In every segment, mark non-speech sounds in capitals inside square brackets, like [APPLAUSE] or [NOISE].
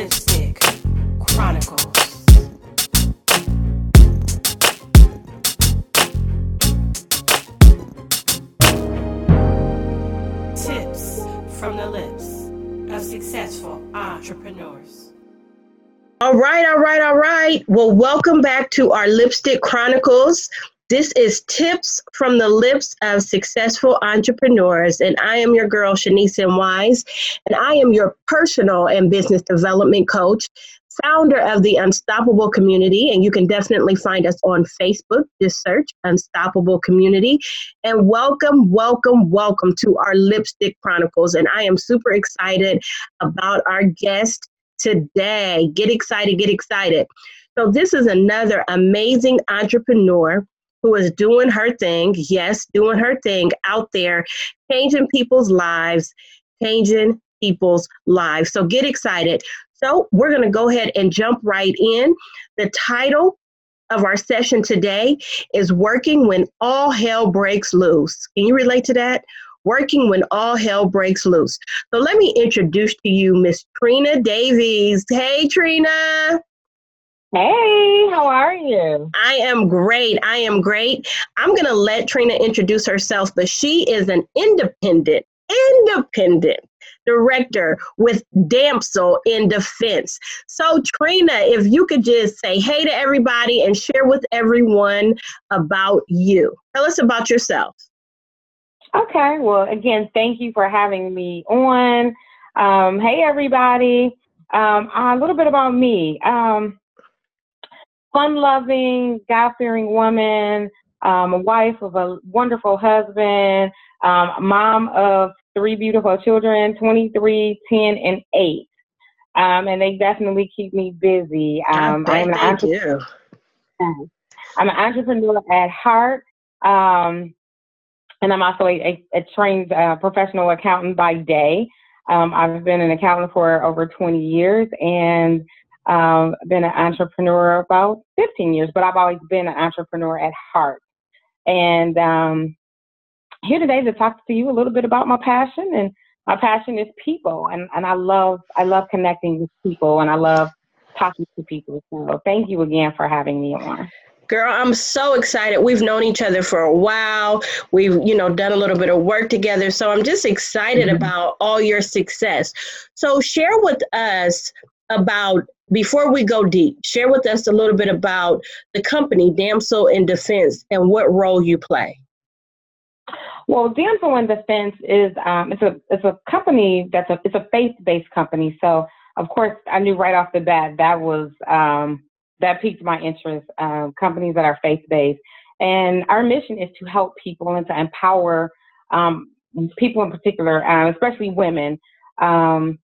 Lipstick Chronicles. Tips from the lips of successful entrepreneurs. All right, all right, all right. Well, welcome back to our Lipstick Chronicles. This is tips from the lips of successful entrepreneurs, and I am your girl Shanice and Wise, and I am your personal and business development coach, founder of the Unstoppable Community, and you can definitely find us on Facebook. Just search Unstoppable Community, and welcome, welcome, welcome to our Lipstick Chronicles. And I am super excited about our guest today. Get excited, get excited. So, this is another amazing entrepreneur who is doing her thing, yes, doing her thing out there, changing people's lives, changing people's lives. So get excited. So we're going to go ahead and jump right in. The title of our session today is Working When All Hell Breaks Loose. Can you relate to that? Working when all hell breaks loose. So let me introduce to you Miss Trina Davies. Hey, Trina. Hey, how are you? I am great. I am great. I'm going to let Trina introduce herself, but she is an independent, independent director with Damsel in Defense. So, Trina, if you could just say hey to everybody and share with everyone about you. Tell us about yourself. Okay. Well, again, thank you for having me on. Um, hey, everybody. Um, a little bit about me. Um, fun loving, God fearing woman, um, a wife of a wonderful husband, um, mom of three beautiful children 23, 10, and 8. Um, and they definitely keep me busy. Um, I am an entrepreneur. I'm an entrepreneur at heart. Um, and I'm also a, a, a trained uh, professional accountant by day. Um, I've been an accountant for over 20 years, and um, been an entrepreneur about 15 years, but I've always been an entrepreneur at heart. And um, here today to talk to you a little bit about my passion. And my passion is people, and, and I love I love connecting with people, and I love talking to people. So thank you again for having me on. Girl, I'm so excited. We've known each other for a while. We've, you know, done a little bit of work together. So I'm just excited mm-hmm. about all your success. So share with us about before we go deep, share with us a little bit about the company Damsel in Defense and what role you play. Well, Damsel in Defense is um, it's a it's a company that's a it's a faith based company. So of course I knew right off the bat that was um, that piqued my interest. Um, companies that are faith based, and our mission is to help people and to empower um, people in particular, uh, especially women, um,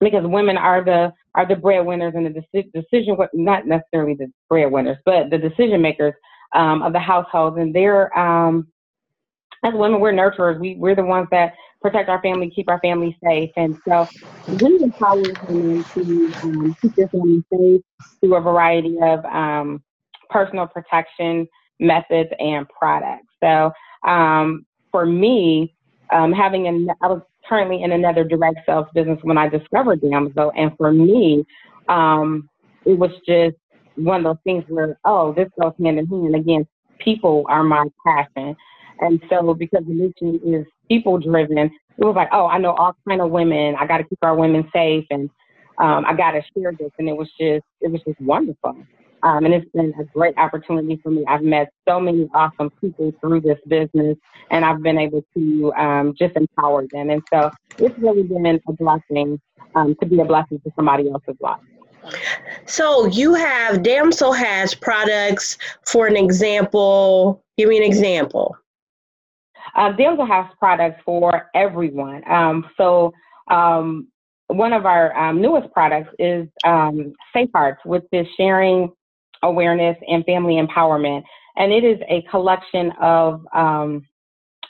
because women are the are the breadwinners and the deci- decision not necessarily the breadwinners, but the decision makers um, of the households. And they're um, as women, we're nurturers. We we're the ones that protect our family, keep our family safe. And so we empower women to um, keep their family safe through a variety of um, personal protection methods and products. So um, for me, um, having an I was currently in another direct sales business when I discovered Damsel. And for me, um, it was just one of those things where, oh, this goes hand in hand. Again, people are my passion. And so because the mission is people driven, it was like, oh, I know all kind of women. I got to keep our women safe and um, I got to share this. And it was just, it was just wonderful. Um, and it's been a great opportunity for me. I've met so many awesome people through this business, and I've been able to um, just empower them. And so it's really been a blessing um, to be a blessing to somebody else's life. So you have Damsel has products. For an example, give me an example. Uh, Damsel has products for everyone. Um, so um, one of our um, newest products is um, Safe Hearts, which is sharing awareness and family empowerment. And it is a collection of um,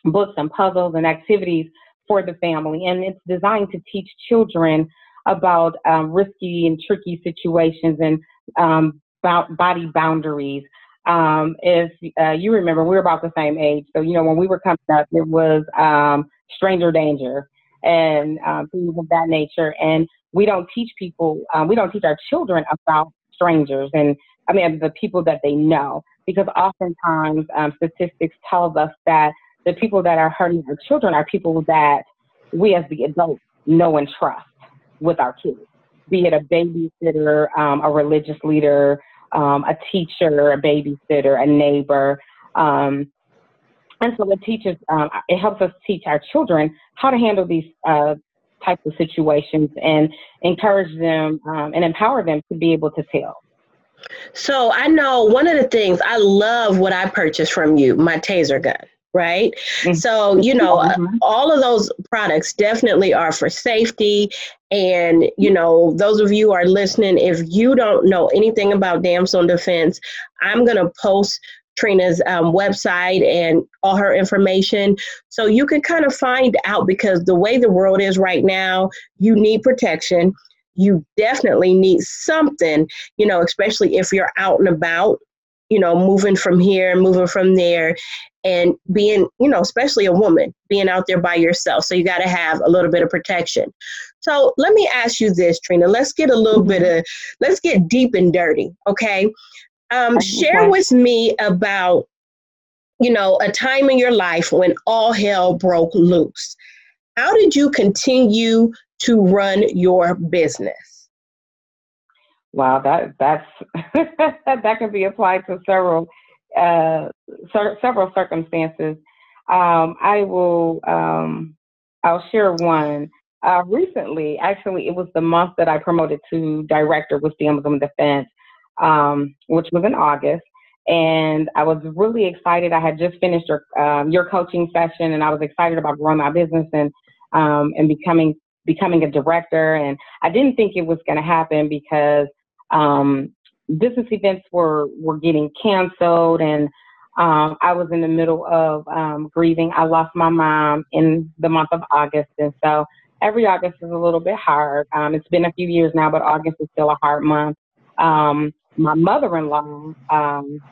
books and puzzles and activities for the family. And it's designed to teach children about um, risky and tricky situations and um, body boundaries. Um, if uh, you remember, we were about the same age. So, you know, when we were coming up, it was um, stranger danger. and um, things of that nature. And we don't teach people, um, we don't teach our children about strangers and I mean the people that they know, because oftentimes um, statistics tells us that the people that are hurting our children are people that we as the adults know and trust with our kids, be it a babysitter, um, a religious leader, um, a teacher, a babysitter, a neighbor. Um, and so it teaches, um, it helps us teach our children how to handle these uh, types of situations and encourage them um, and empower them to be able to tell. So I know one of the things I love what I purchased from you, my taser gun right? Mm-hmm. So, you know, mm-hmm. all of those products definitely are for safety. And, you know, those of you are listening, if you don't know anything about Damsel in Defense, I'm going to post Trina's um, website and all her information so you can kind of find out because the way the world is right now, you need protection. You definitely need something, you know, especially if you're out and about you know, moving from here and moving from there and being, you know, especially a woman, being out there by yourself. So you got to have a little bit of protection. So let me ask you this, Trina. Let's get a little mm-hmm. bit of, let's get deep and dirty, okay? Um, share with me about, you know, a time in your life when all hell broke loose. How did you continue to run your business? Wow, that that's [LAUGHS] that can be applied to several uh, several circumstances. Um, I will um, I'll share one. Uh, recently, actually, it was the month that I promoted to director with Damsel in Defense, um, which was in August, and I was really excited. I had just finished your um, your coaching session, and I was excited about growing my business and um, and becoming becoming a director. And I didn't think it was going to happen because um, business events were were getting canceled, and um, I was in the middle of um, grieving. I lost my mom in the month of August, and so every August is a little bit hard. Um, it's been a few years now, but August is still a hard month. Um, my mother-in-law, um,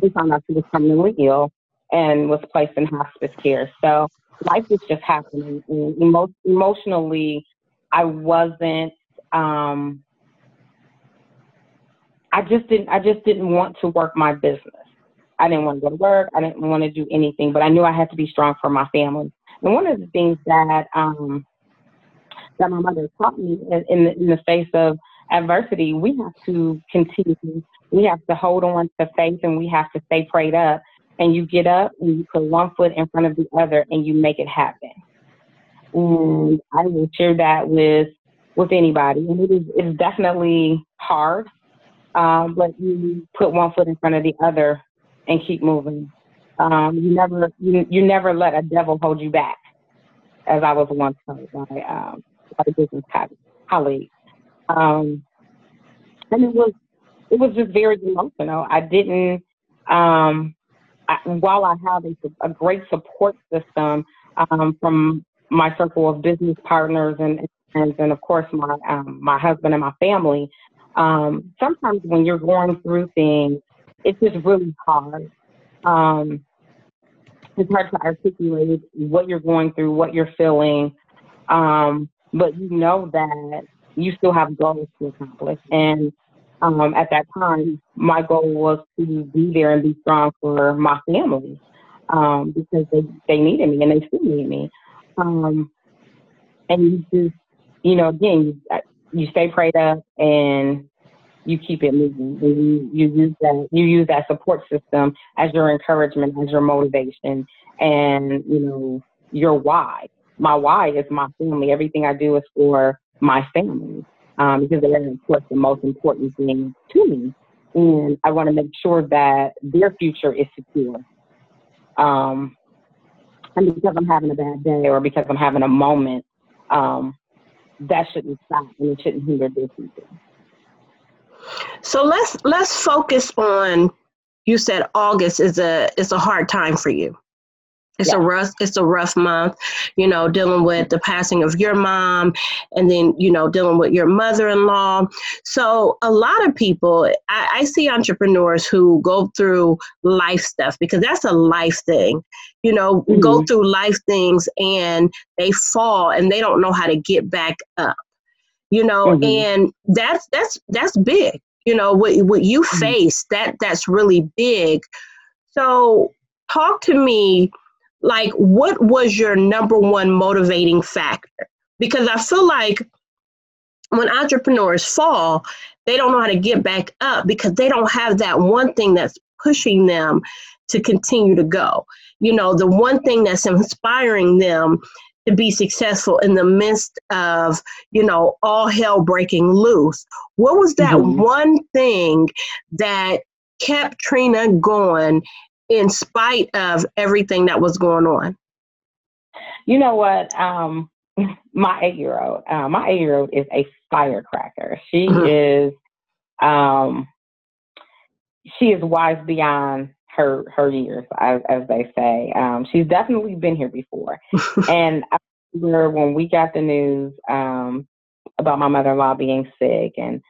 we found out she was terminally ill and was placed in hospice care. So life was just happening. Emo- emotionally, I wasn't um, I just didn't I just didn't want to work my business. I didn't want to go to work. I didn't want to do anything, but I knew I had to be strong for my family. And one of the things that um, that my mother taught me in, in, the, in the face of adversity, we have to continue. We have to hold on to faith, and we have to stay prayed up. And you get up and you put one foot in front of the other, and you make it happen. And I will share that with with anybody. And it is it's definitely hard um, but you put one foot in front of the other and keep moving. Um, you never you, you never let a devil hold you back, as I was once told by um, by a business colleague. Um, and it was it was just very emotional. I didn't um, I, while I have a, a great support system um, from my circle of business partners and and, and of course my um, my husband and my family, um, sometimes when you're going through things, it's just really hard. Um, it's hard to articulate what you're going through, what you're feeling, um, but you know that you still have goals to accomplish. And um, at that time, my goal was to be there and be strong for my family um, because they, they needed me and they still need me. Um, and you just, you know, again, you, you stay prayed up and you keep it moving. You, you use that you use that support system as your encouragement, as your motivation, and you know your why. My why is my family. Everything I do is for my family um, because they're of course the most important thing to me, and I want to make sure that their future is secure. Um, and because I'm having a bad day or because I'm having a moment, um, that shouldn't stop and it shouldn't hinder their future. So let's let's focus on you said August is a is a hard time for you. It's Yeah. a rough it's a rough month, you know, dealing with the passing of your mom and then, you know, dealing with your mother-in-law. So a lot of people I, I see entrepreneurs who go through life stuff because that's a life thing. You know, go Mhm. through life things and they fall and they don't know how to get back up. You know, Mhm. and that's that's that's big. You know, what what you Mhm. face, that that's really big. So talk to me like what was your number one motivating factor? Because i feel like when entrepreneurs fall they don't know how to get back up because they don't have that one thing that's pushing them to continue to go. You know the one thing that's inspiring them to be successful in the midst of you know all hell breaking loose. What was that Mhm. one thing that kept trina going in spite of everything that was going on. You know what? Um, [LAUGHS] my eight year old, uh, my eight year old is a firecracker. She Mhm. is, um, she is wise beyond her her years, as, as they say. Um, she's definitely been here before. [LAUGHS] and I remember when we got the news um, about my mother in law being sick, and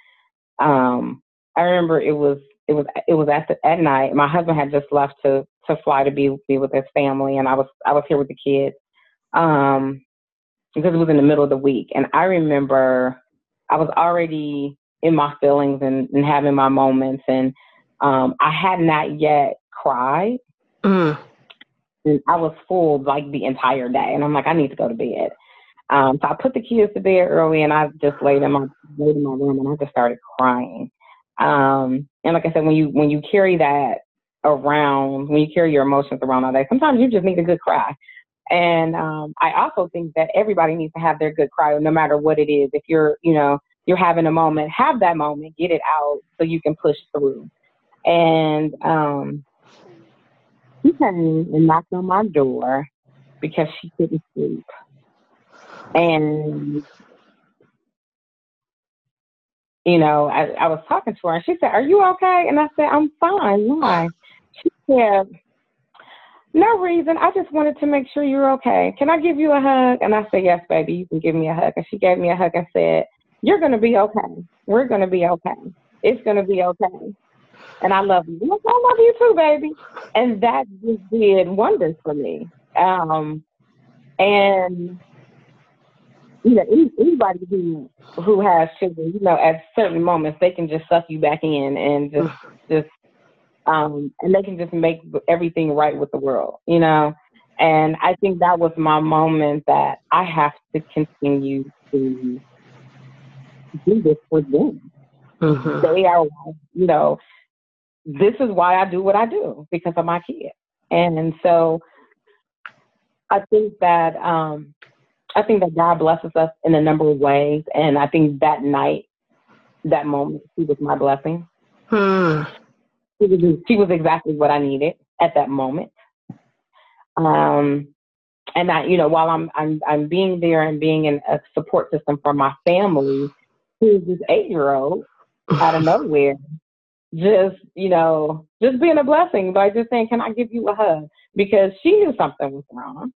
um, I remember it was it was it was at at night. My husband had just left to to fly to be be with his family, and I was I was here with the kids um, because it was in the middle of the week. And I remember I was already in my feelings and, and having my moments, and um, I had not yet cried. Mm. And I was full like the entire day, and I'm like, I need to go to bed. Um, so I put the kids to bed early, and I just laid in my laid in my room, and I just started crying. Um, and like I said, when you when you carry that around, when you carry your emotions around all day, sometimes you just need a good cry. And um, I also think that everybody needs to have their good cry, no matter what it is. If you're, you know, you're having a moment, have that moment, get it out so you can push through. And um, she came and knocked on my door because she couldn't sleep. And you know, I, I was talking to her and she said, Are you okay? And I said, I'm fine. Why? She said, No reason. I just wanted to make sure you're okay. Can I give you a hug? And I said, Yes, baby, you can give me a hug. And she gave me a hug and said, You're going to be okay. We're going to be okay. It's going to be okay. And I love you. I love you too, baby. And that just did wonders for me. Um, and you know, any, anybody who who has children, you know, at certain moments they can just suck you back in and just just um and they can just make everything right with the world, you know. And I think that was my moment that I have to continue to do this for them. Mhm. They are, you know, this is why I do what I do because of my kids. And so I think that um I think that God blesses us in a number of ways, and I think that night, that moment, she was my blessing. Hmm. She was, she was exactly what I needed at that moment. Um, and I, you know, while I'm I'm I'm being there and being in a support system for my family, who's this eight year old [LAUGHS] out of nowhere, just you know, just being a blessing by just saying, "Can I give you a hug?" Because she knew something was wrong,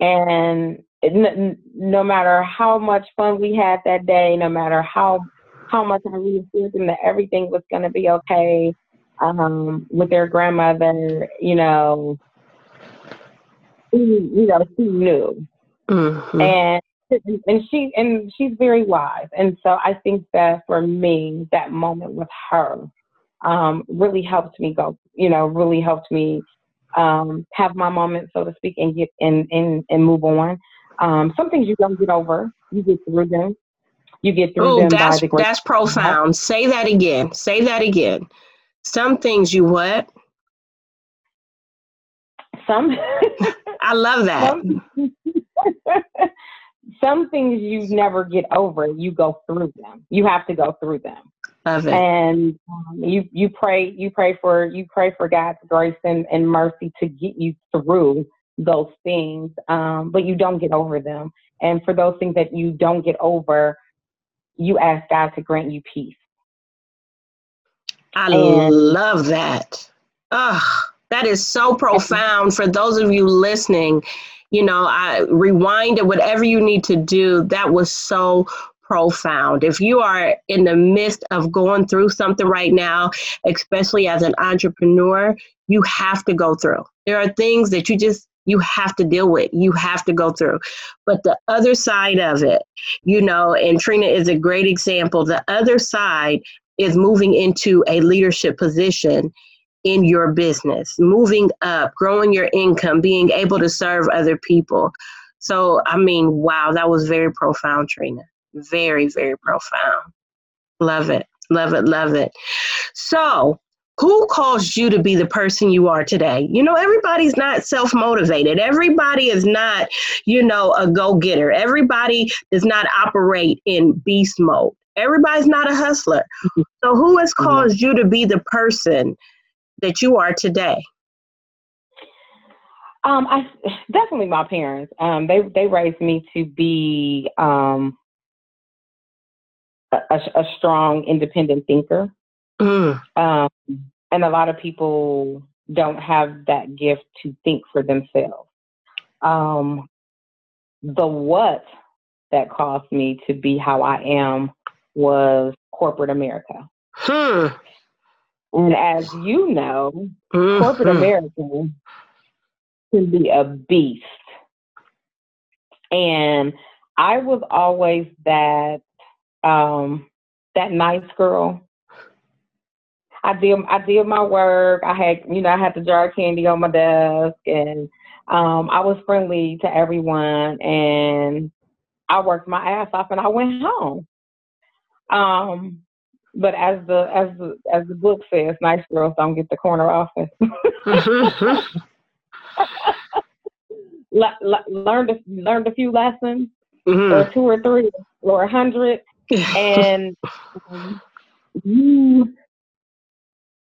and it, n- no matter how much fun we had that day, no matter how how much I reassured them that everything was going to be okay um, with their grandmother, you know, she, you know, she knew, Mhm. and and she and she's very wise, and so I think that for me, that moment with her um, really helped me go, you know, really helped me um, have my moment, so to speak, and get and and, and move on. Um, some things you don't get over, you get through them. You get through Oh, them by that's the that's profound. Say that again. Say that again. Some things you what? Some I love [LAUGHS] that. some, [LAUGHS] some things you never get over. You go through them. You have to go through them. Love it. and um, you you pray you pray for you pray for God's grace and, and mercy to get you through those things, um, but you don't get over them. And for those things that you don't get over, you ask God to grant you peace. I and- love that. Ugh. That is so profound for those of you listening. You know, I rewind it, whatever you need to do. That was so profound. If you are in the midst of going through something right now, especially as an entrepreneur, you have to go through. There are things that you just you have to deal with. You have to go through. But the other side of it, you know, and Trina is a great example. The other side is moving into a leadership position in your business, moving up, growing your income, being able to serve other people. So, I mean, wow, that was very profound, Trina. Very, very profound. Love it. Love it. Love it. So, who caused you to be the person you are today? You know, everybody's not self motivated. Everybody is not, you know, a go getter. Everybody does not operate in beast mode. Everybody's not a hustler. Mm-hmm. So, who has mm-hmm. caused you to be the person that you are today? Um, I definitely my parents. Um, they they raised me to be um, a, a, strong, independent thinker. Mm. Um, and a lot of people don't have that gift to think for themselves. Um, the what that caused me to be how I am was corporate America. Hmm. And as you know, mm-hmm. corporate America can be a beast. And I was always that um, that nice girl. I did I did my work. I had you know I had the jar of candy on my desk, and um, I was friendly to everyone, and I worked my ass off, and I went home. Um, but as the as the as the book says, nice girls don't get the corner office. [LAUGHS] [LAUGHS] learned a, learned a few lessons, mm-hmm. or two or three, or a hundred, and you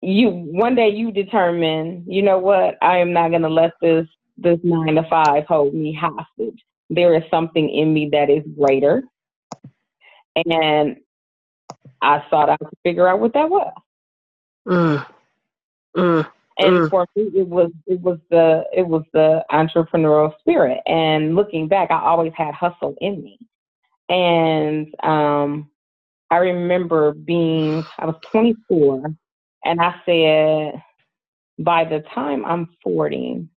you one day you determine, you know what, I am not gonna let this this nine to five hold me hostage. There is something in me that is greater. And I thought i could figure out what that was. Mm. Mm. And mm. for me, it was it was the it was the entrepreneurial spirit. And looking back, I always had hustle in me. And um, I remember being, I was 24, and I said, by the time I'm 40,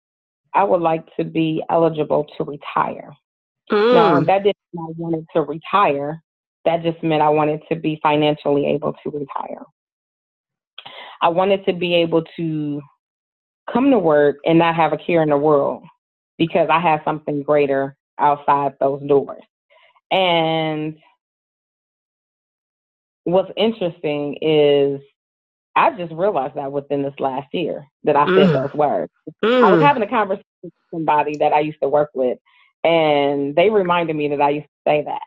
I would like to be eligible to retire. Mm. Now, that didn't mean I wanted to retire. That just meant I wanted to be financially able to retire. I wanted to be able to come to work and not have a care in the world because I had something greater outside those doors. And what's interesting is I just realized that within this last year that I said mm. those words. Mm. I was mm. having a conversation with somebody that I used to work with, and they reminded me that I used to say that.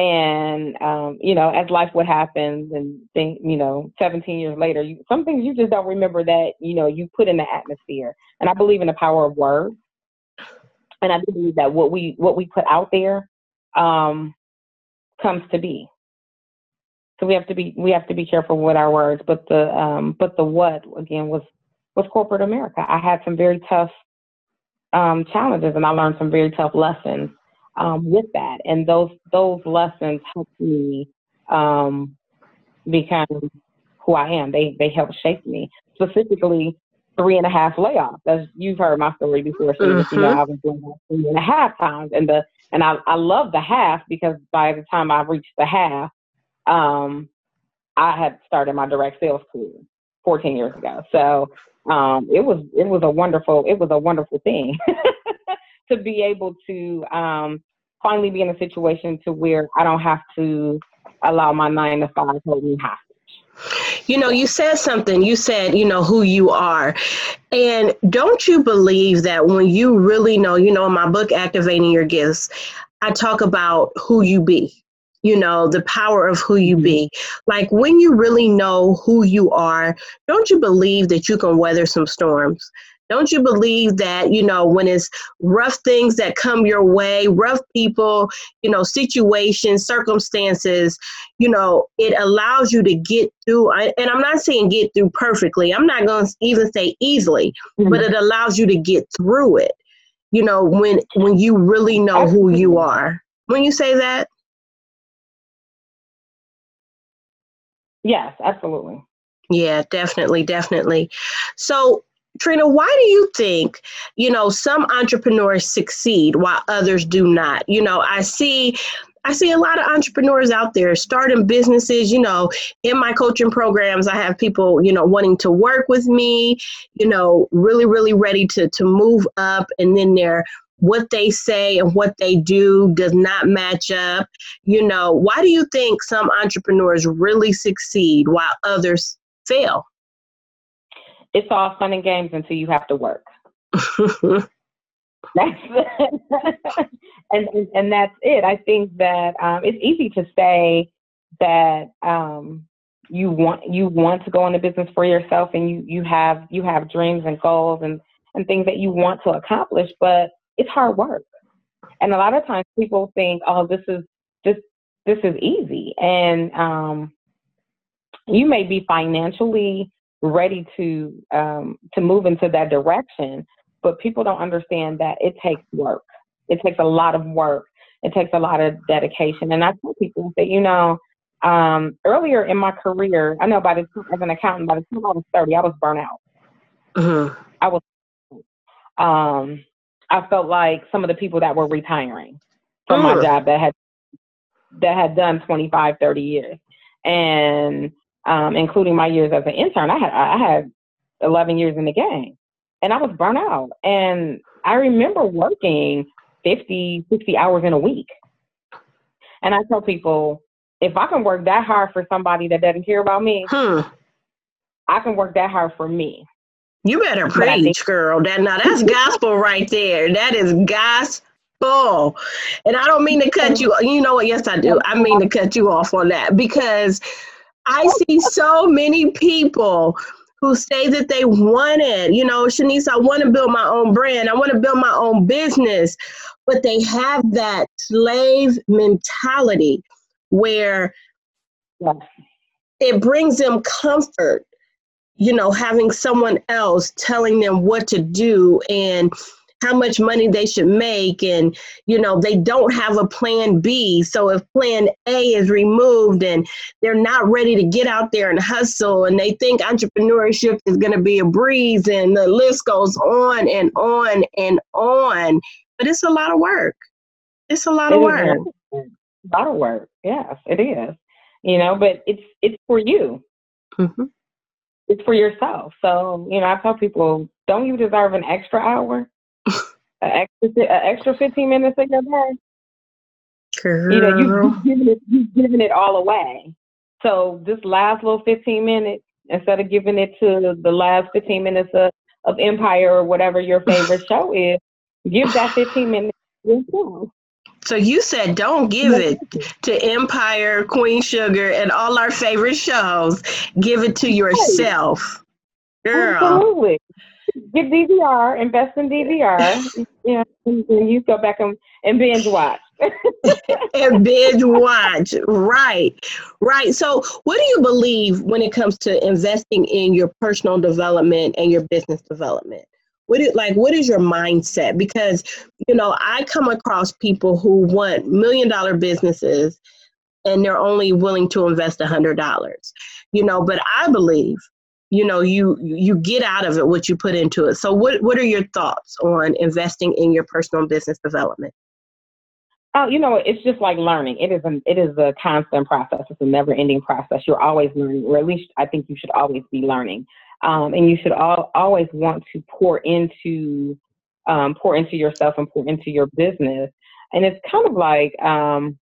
And um, you know, as life would happen, and think, you know, 17 years later, you, some things you just don't remember that you know you put in the atmosphere. And I believe in the power of words, and I believe that what we what we put out there um, comes to be. So we have to be we have to be careful with our words. But the um, but the what again was was corporate America. I had some very tough um, challenges, and I learned some very tough lessons um, with that. And those those lessons helped me um, become who I am. They they helped shape me. Specifically, three and a half layoffs. As you've heard my story before, so mm-hmm. you know I was doing that three and a half times, and the and I I love the half because by the time I reached the half, um, I had started my direct sales career 14 years ago. So um, it was it was a wonderful it was a wonderful thing [LAUGHS] to be able to um, finally be in a situation to where I don't have to allow my nine to five hold me hostage. You know, you said something. You said, you know, who you are. And don't you believe that when you really know, you know, in my book, Activating Your Gifts, I talk about who you be, you know, the power of who you be. Mm-hmm. Like when you really know who you are, don't you believe that you can weather some storms? Don't you believe that, you know, when it's rough things that come your way, rough people, you know, situations, circumstances, you know, it allows you to get through. And I'm not saying get through perfectly, I'm not going to even say easily, mm-hmm. but it allows you to get through it, you know, when when you really know who you are. When you say that, Yes, absolutely. Yeah, definitely, definitely. So, Trina, why do you think, you know, some entrepreneurs succeed while others do not? You know, I see I see a lot of entrepreneurs out there starting businesses. You know, in my coaching programs, I have people, you know, wanting to work with me, you know, really, really ready to to move up, and then they're what they say and what they do does not match up. You know, why do you think some entrepreneurs really succeed while others fail? It's all fun and games until you have to work. [LAUGHS] that's [LAUGHS] and, and, and that's it. I think that um, it's easy to say that um, you want you want to go into business for yourself and you you have you have dreams and goals and and things that you want to accomplish, but it's hard work. And a lot of times people think, oh, this is this this is easy. And um, you may be financially ready to um, to move into that direction, but people don't understand that it takes work. It takes a lot of work. It takes a lot of dedication. And I tell people that you know, um, earlier in my career, I know by the time as an accountant, by the time I was thirty, I was burnt out. Mm-hmm. I was. Um, I felt like some of the people that were retiring from my job that had that had done 25, 30 years, and um, including my years as an intern, I had I had 11 years in the game, and I was burnt out. And I remember working 50, 60 hours in a week. And I tell people, if I can work that hard for somebody that doesn't care about me, hmm. I can work that hard for me. You better preach, girl. That now that's gospel right there. That is gospel. And I don't mean to cut you. You know what? Yes, I do. I mean to cut you off on that because I see so many people who say that they want it. You know, Shanice, I want to build my own brand. I want to build my own business. But they have that slave mentality where it brings them comfort you know, having someone else telling them what to do and how much money they should make and you know they don't have a plan B. So if plan A is removed and they're not ready to get out there and hustle and they think entrepreneurship is going to be a breeze and the list goes on and on and on but it's a lot of work. It's a lot it of work. A lot of work. Yes it is. You know but it's it's for you. Mm-hmm. It's for yourself. So, you know, I tell people, don't you deserve an extra hour? An extra, an extra 15 minutes of your day? Girl. You know, you, have given it, you've given it all away. So this last little 15 minutes, instead of giving it to the last 15 minutes of, of Empire or whatever your favorite [LAUGHS] show is, give that 15 minutes to yourself. So you said don't give it to Empire, Queen Sugar, and all our favorite shows. Give it to yourself. Girl. Absolutely. Get DVR, invest in DVR. [LAUGHS] you know, and you go back and, and binge watch. [LAUGHS] and binge watch. Right. Right. So what do you believe when it comes to investing in your personal development and your business development? what is like what is your mindset because you know i come across people who want million dollar businesses and they're only willing to invest a hundred dollars you know but i believe you know you you get out of it what you put into it so what what are your thoughts on investing in your personal business development Oh, you know, it's just like learning. It is an it is a constant process. It's a never ending process. You're always learning, or at least I think you should always be learning. Um, and you should all, always want to pour into um, pour into yourself and pour into your business. And it's kind of like, um,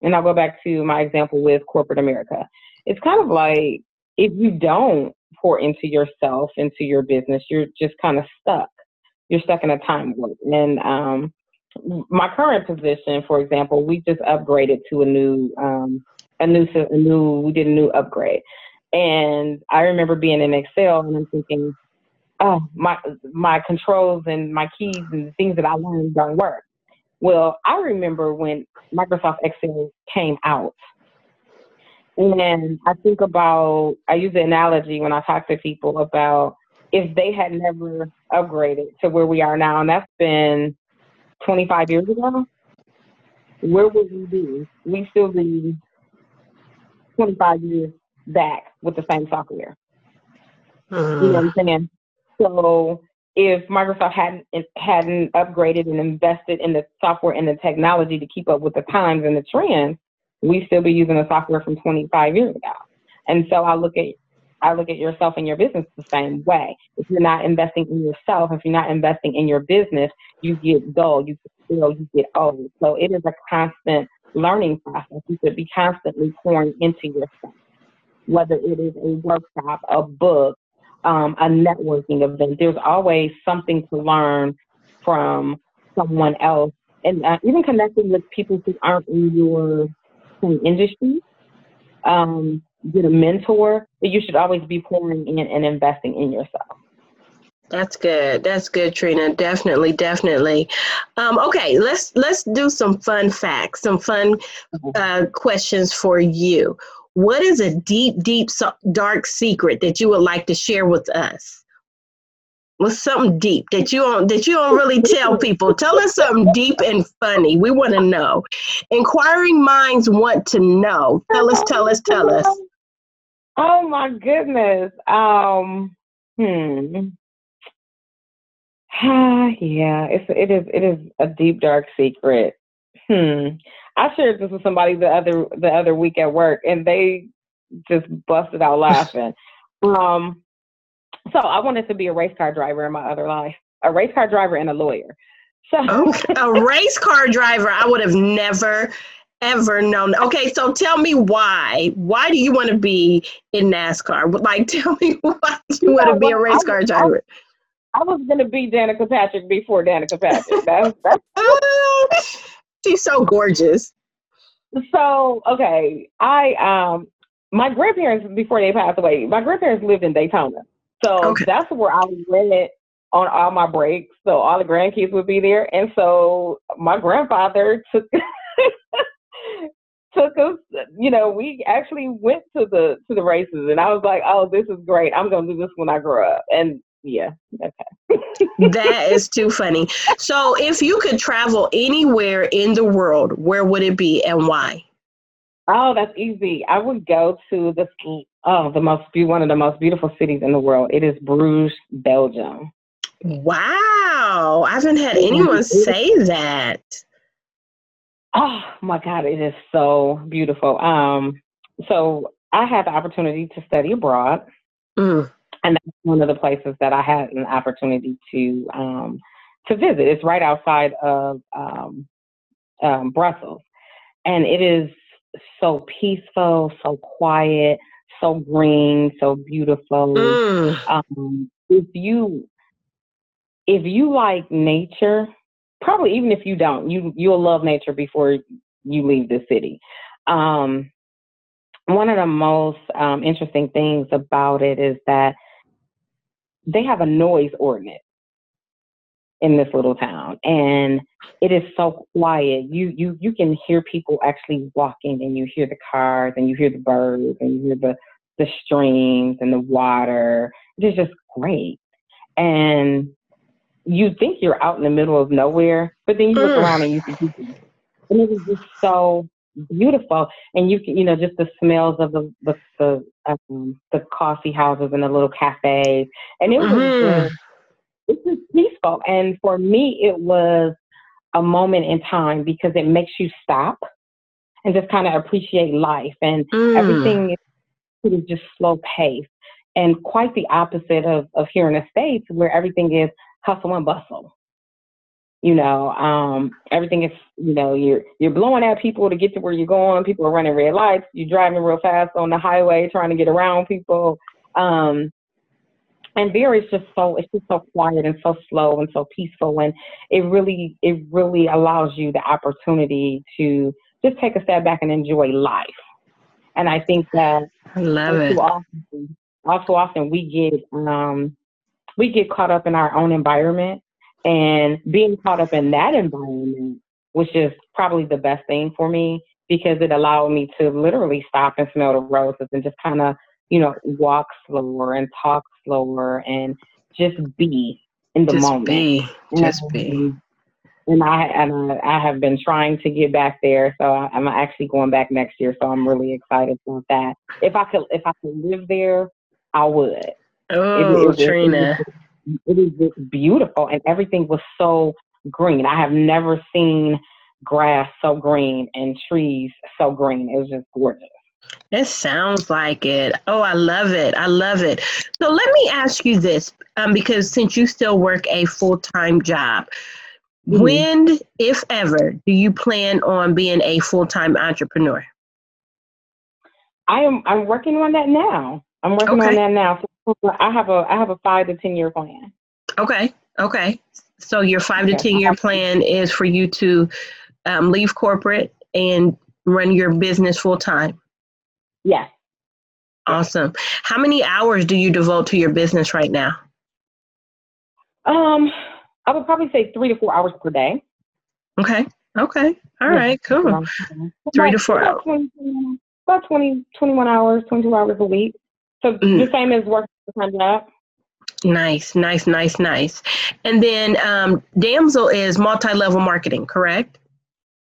and I'll go back to my example with corporate America. It's kind of like if you don't pour into yourself, into your business, you're just kind of stuck. You're stuck in a time warp. And um, my current position, for example, we just upgraded to a new, um, a new, a new. We did a new upgrade, and I remember being in Excel and I'm thinking, oh my my controls and my keys and the things that I learned don't work. Well, I remember when Microsoft Excel came out. And I think about, I use the analogy when I talk to people about if they had never upgraded to where we are now, and that's been 25 years ago, where would we be? We still be 25 years back with the same software. Mm-hmm. You know what I'm saying? So if Microsoft hadn't hadn't upgraded and invested in the software and the technology to keep up with the times and the trends, we still be using the software from 25 years ago. And so I look at I look at yourself and your business the same way. If you're not investing in yourself, if you're not investing in your business, you get dull, you feel you get old. So it is a constant learning process. You should be constantly pouring into yourself, whether it is a workshop, a book, um, a networking event. There's always something to learn from someone else, and uh, even connecting with people who aren't in your industry. Um, get a mentor, but you should always be pouring in and investing in yourself. That's good. That's good, Trina. Definitely, definitely. Um, okay, let's let's do some fun facts, some fun uh, questions for you. What is a deep, deep, dark secret that you would like to share with us? What's something deep that you don't that you don't really tell people? Tell us something deep and funny. We want to know. Inquiring minds want to know. Tell us, tell us, tell us. Oh my goodness. Um. Hmm. [SIGHS] yeah, it's it is it is a deep dark secret. Hmm. I shared this with somebody the other the other week at work, and they just busted out laughing. um, so I wanted to be a race car driver in my other life, a race car driver and a lawyer. So okay. a [LAUGHS] race car driver, I would have never ever known. Okay, so tell me why. Why do you want to be in NASCAR? Like, [LAUGHS] tell me why you want to be a race car driver. I, was going to be Danica Patrick before Danica Patrick. [LAUGHS] That's, that's She's so gorgeous. So okay, I um my grandparents before they passed away, my grandparents lived in Daytona. So okay. that's where I went on all my breaks. So all the grandkids would be there. And so my grandfather took [LAUGHS] took us you know, we actually went to the to the races and I was like, Oh, this is great. I'm gonna do this when I grow up and yeah, okay. that is too funny. So, if you could travel anywhere in the world, where would it be and why? Oh, that's easy. I would go to the oh the most one of the most beautiful cities in the world. It is Bruges, Belgium. Wow, I haven't had anyone say that. Oh my God, it is so beautiful. Um, so I had the opportunity to study abroad. Mm and that's one of the places that I had an opportunity to um, to visit. It's right outside of um, um, Brussels, and it is so peaceful, so quiet, so green, so beautiful. Mm. Um, if you if you like nature, probably even if you don't, you you'll love nature before you leave the city. Um, one of the most um, interesting things about it is that they have a noise ordinance in this little town. And it is so quiet. You you you can hear people actually walking and you hear the cars and you hear the birds and you hear the the streams and the water. It's just great. And you think you're out in the middle of nowhere but then you look around and you see and it is just so beautiful. And you can you know just the smells of the the the, um, the coffee houses and the little cafes. And it was mm-hmm. just, it was peaceful. And for me it was a moment in time because it makes you stop and just kind of appreciate life. And mm. everything is, is just slow paced and quite the opposite of of here in the states where everything is hustle and bustle. You know um, everything is you know you're you're blowing at people to get to where you're going. People are running red lights. You're driving real fast on the highway trying to get around people. Um, and there is just so it's just so quiet and so slow and so peaceful and it really it really allows you the opportunity to just take a step back and enjoy life. And i think that i love it. often, also often we get um we get caught up in our own environment, and being caught up in that environment was just probably the best thing for me because it allowed me to literally stop and smell the roses and just kind of, you know, walk slower and talk slower and just be in the moment. just moment. Be. Just and, be. And I and I have been trying to get back there, so I'm actually going back next year. So I'm really excited about that. If I could, if I could live there, I would. Oh, it, it, Trina. It, it is just beautiful, and everything was so green. I have never seen grass so green and trees so green. It was just gorgeous. It sounds like it. Oh, I love it. I love it. So let me ask you this, um, because since you still work a full time job, mm-hmm. when, if ever, do you plan on being a full time entrepreneur? I am. I'm working on that now. I'm working okay. on that now. I have a I have a five to ten year plan. Okay. Okay. So your five okay. to ten year plan is for you to um, leave corporate and run your business full time? Yes. Awesome. How many hours do you devote to your business right now? Um, I would probably say three to four hours per day. Okay. Okay. All yeah. right. Cool. Three to four about hours. 20, about 20, 21 hours, 22 hours a week. So mm. the same as working full time job. Nice, nice, nice, nice. And then um, Damsel is multi level marketing, correct?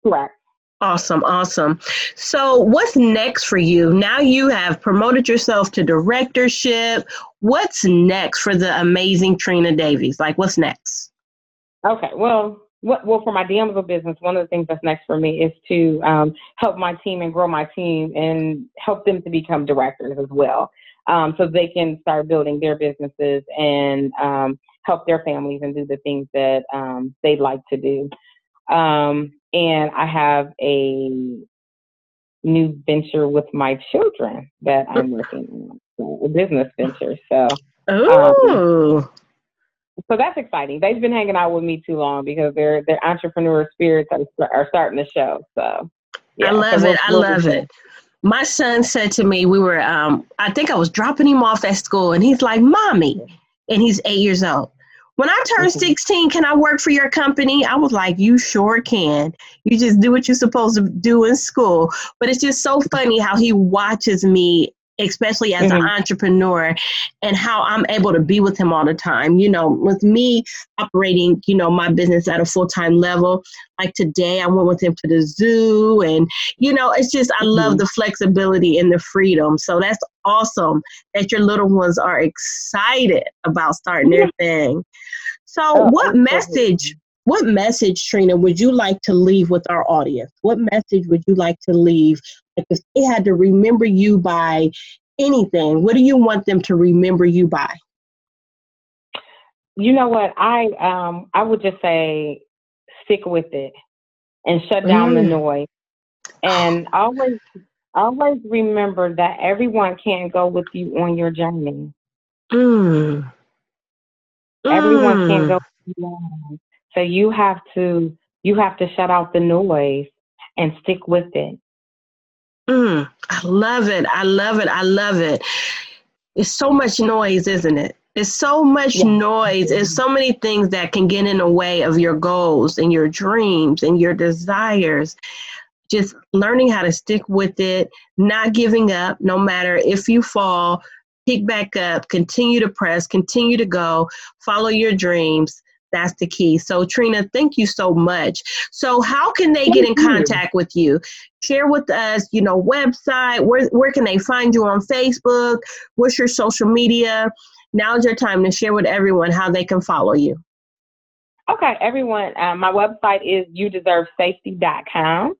Correct. Awesome, awesome. So, what's next for you? Now you have promoted yourself to directorship. What's next for the amazing Trina Davies? Like, what's next? Okay, well, what, well, for my Damsel business, one of the things that's next for me is to um, help my team and grow my team and help them to become directors as well, um, so they can start building their businesses and um, help their families and do the things that um, they'd like to do. Um, and I have a new venture with my children that I'm [LAUGHS] working on, so a business venture. So, oh, um, so that's exciting. They've been hanging out with me too long because their their entrepreneur spirits are, are starting to show. So, yeah, I love so it. I love it. My son said to me, we were, um, I think I was dropping him off at school, and he's like, "Mommy," and he's eight years old. When I turned mm-hmm. 16, can I work for your company? I was like, you sure can. You just do what you're supposed to do in school. But it's just so funny how he watches me especially as mm-hmm. an entrepreneur and how I'm able to be with him all the time. You know, with me operating, you know, my business at a full-time level, like today I went with him to the zoo and you know, it's just I love mm-hmm. the flexibility and the freedom. So that's awesome that your little ones are excited about starting their thing. So oh, what message what message, Trina, would you like to leave with our audience? What message would you like to leave? Like if they had to remember you by anything, what do you want them to remember you by? You know what? I um I would just say stick with it and shut down mm. the noise. [SIGHS] And always always remember that everyone can't go with you on your journey. Mm. Everyone can't mm. go with you so you have to you have to shut out the noise and stick with it. Mm, I love it. I love it. I love it. It's so much noise, isn't it? It's so much yeah. noise. It's so many things that can get in the way of your goals and your dreams and your desires. Just learning how to stick with it, not giving up, no matter if you fall, pick back up, continue to press, continue to go, follow your dreams that's the key. So, Trina, thank you so much. So, how can they get in contact with you? Share with us, you know, website. Where where can they find you on Facebook? What's your social media? Now's your time to share with everyone how they can follow you. Okay, everyone. Uh, my website is youdeservesafety.com.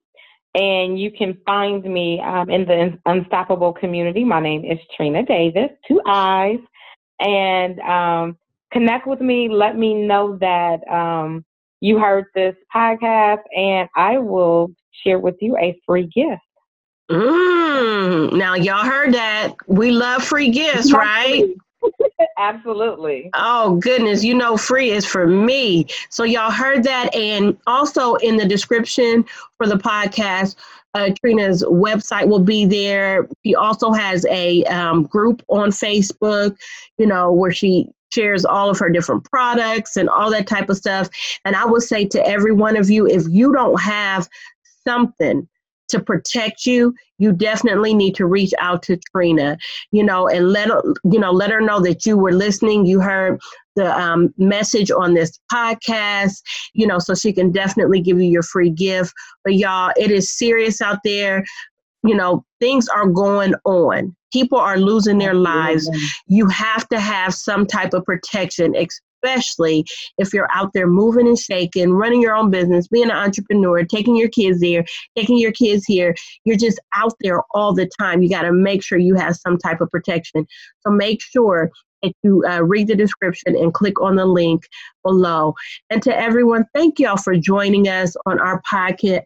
And you can find me um, in the Unstoppable community. My name is Trina Davis, two eyes. And um, connect with me. Let me know that um, you heard this podcast, and I will share with you a free gift. Mm, now, y'all heard that. We love free gifts, [LAUGHS] right? [LAUGHS] Absolutely. Oh, goodness. You know, free is for me. So, y'all heard that. And also in the description for the podcast, uh, Trina's website will be there. She also has a um, group on Facebook, you know, where she shares all of her different products and all that type of stuff. And I will say to every one of you, if you don't have something to protect you, you definitely need to reach out to Trina, you know, and let her, you know, let her know that you were listening. You heard the um, message on this podcast, you know, so she can definitely give you your free gift. But y'all, it is serious out there. You know, things are going on. People are losing their lives. You have to have some type of protection, especially if you're out there moving and shaking, running your own business, being an entrepreneur, taking your kids there, taking your kids here. You're just out there all the time. You got to make sure you have some type of protection. So make sure that you uh, read the description and click on the link below. And to everyone, thank y'all for joining us on our podcast.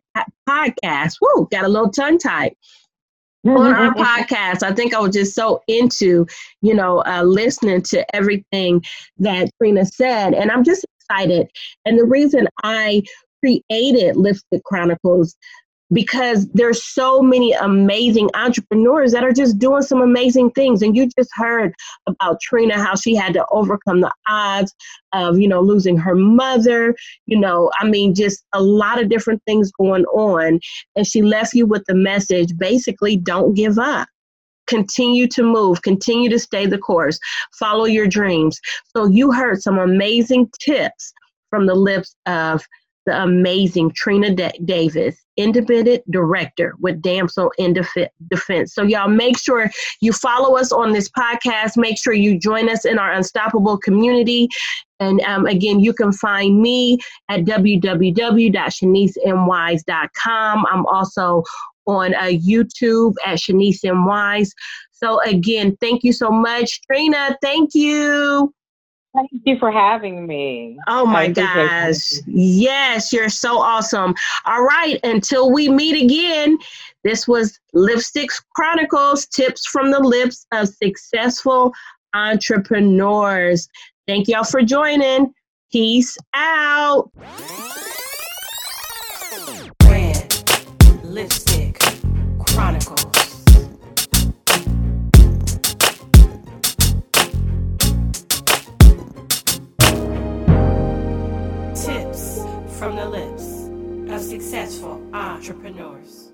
Podcast. Woo, got a little tongue tied on our podcast. I think I was just so into, you know, uh, listening to everything that Trina said. And I'm just excited. And the reason I created Lipstick Chronicles because there's so many amazing entrepreneurs that are just doing some amazing things. And you just heard about Trina how she had to overcome the odds of you know losing her mother. You know I mean just a lot of different things going on. And she left you with the message basically don't give up. Continue to move. Continue to stay the course. Follow your dreams. So you heard some amazing tips from the lips of the amazing Trina Davis, independent director with Damsel in Def- Defense. So, y'all make sure you follow us on this podcast. Make sure you join us in our Unstoppable community. And um, again, you can find me at www.shaniceMwise.com. I'm also on uh, YouTube at Shanice M. Wise. So, again, thank you so much, Trina. Thank you. Thank you for having me. Oh my gosh. Yes, you're so awesome. All right, until we meet again, this was Lipsticks Chronicles Tips from the Lips of Successful Entrepreneurs. Thank y'all for joining. Peace out. Brand Lipstick Chronicles. Lips of successful entrepreneurs.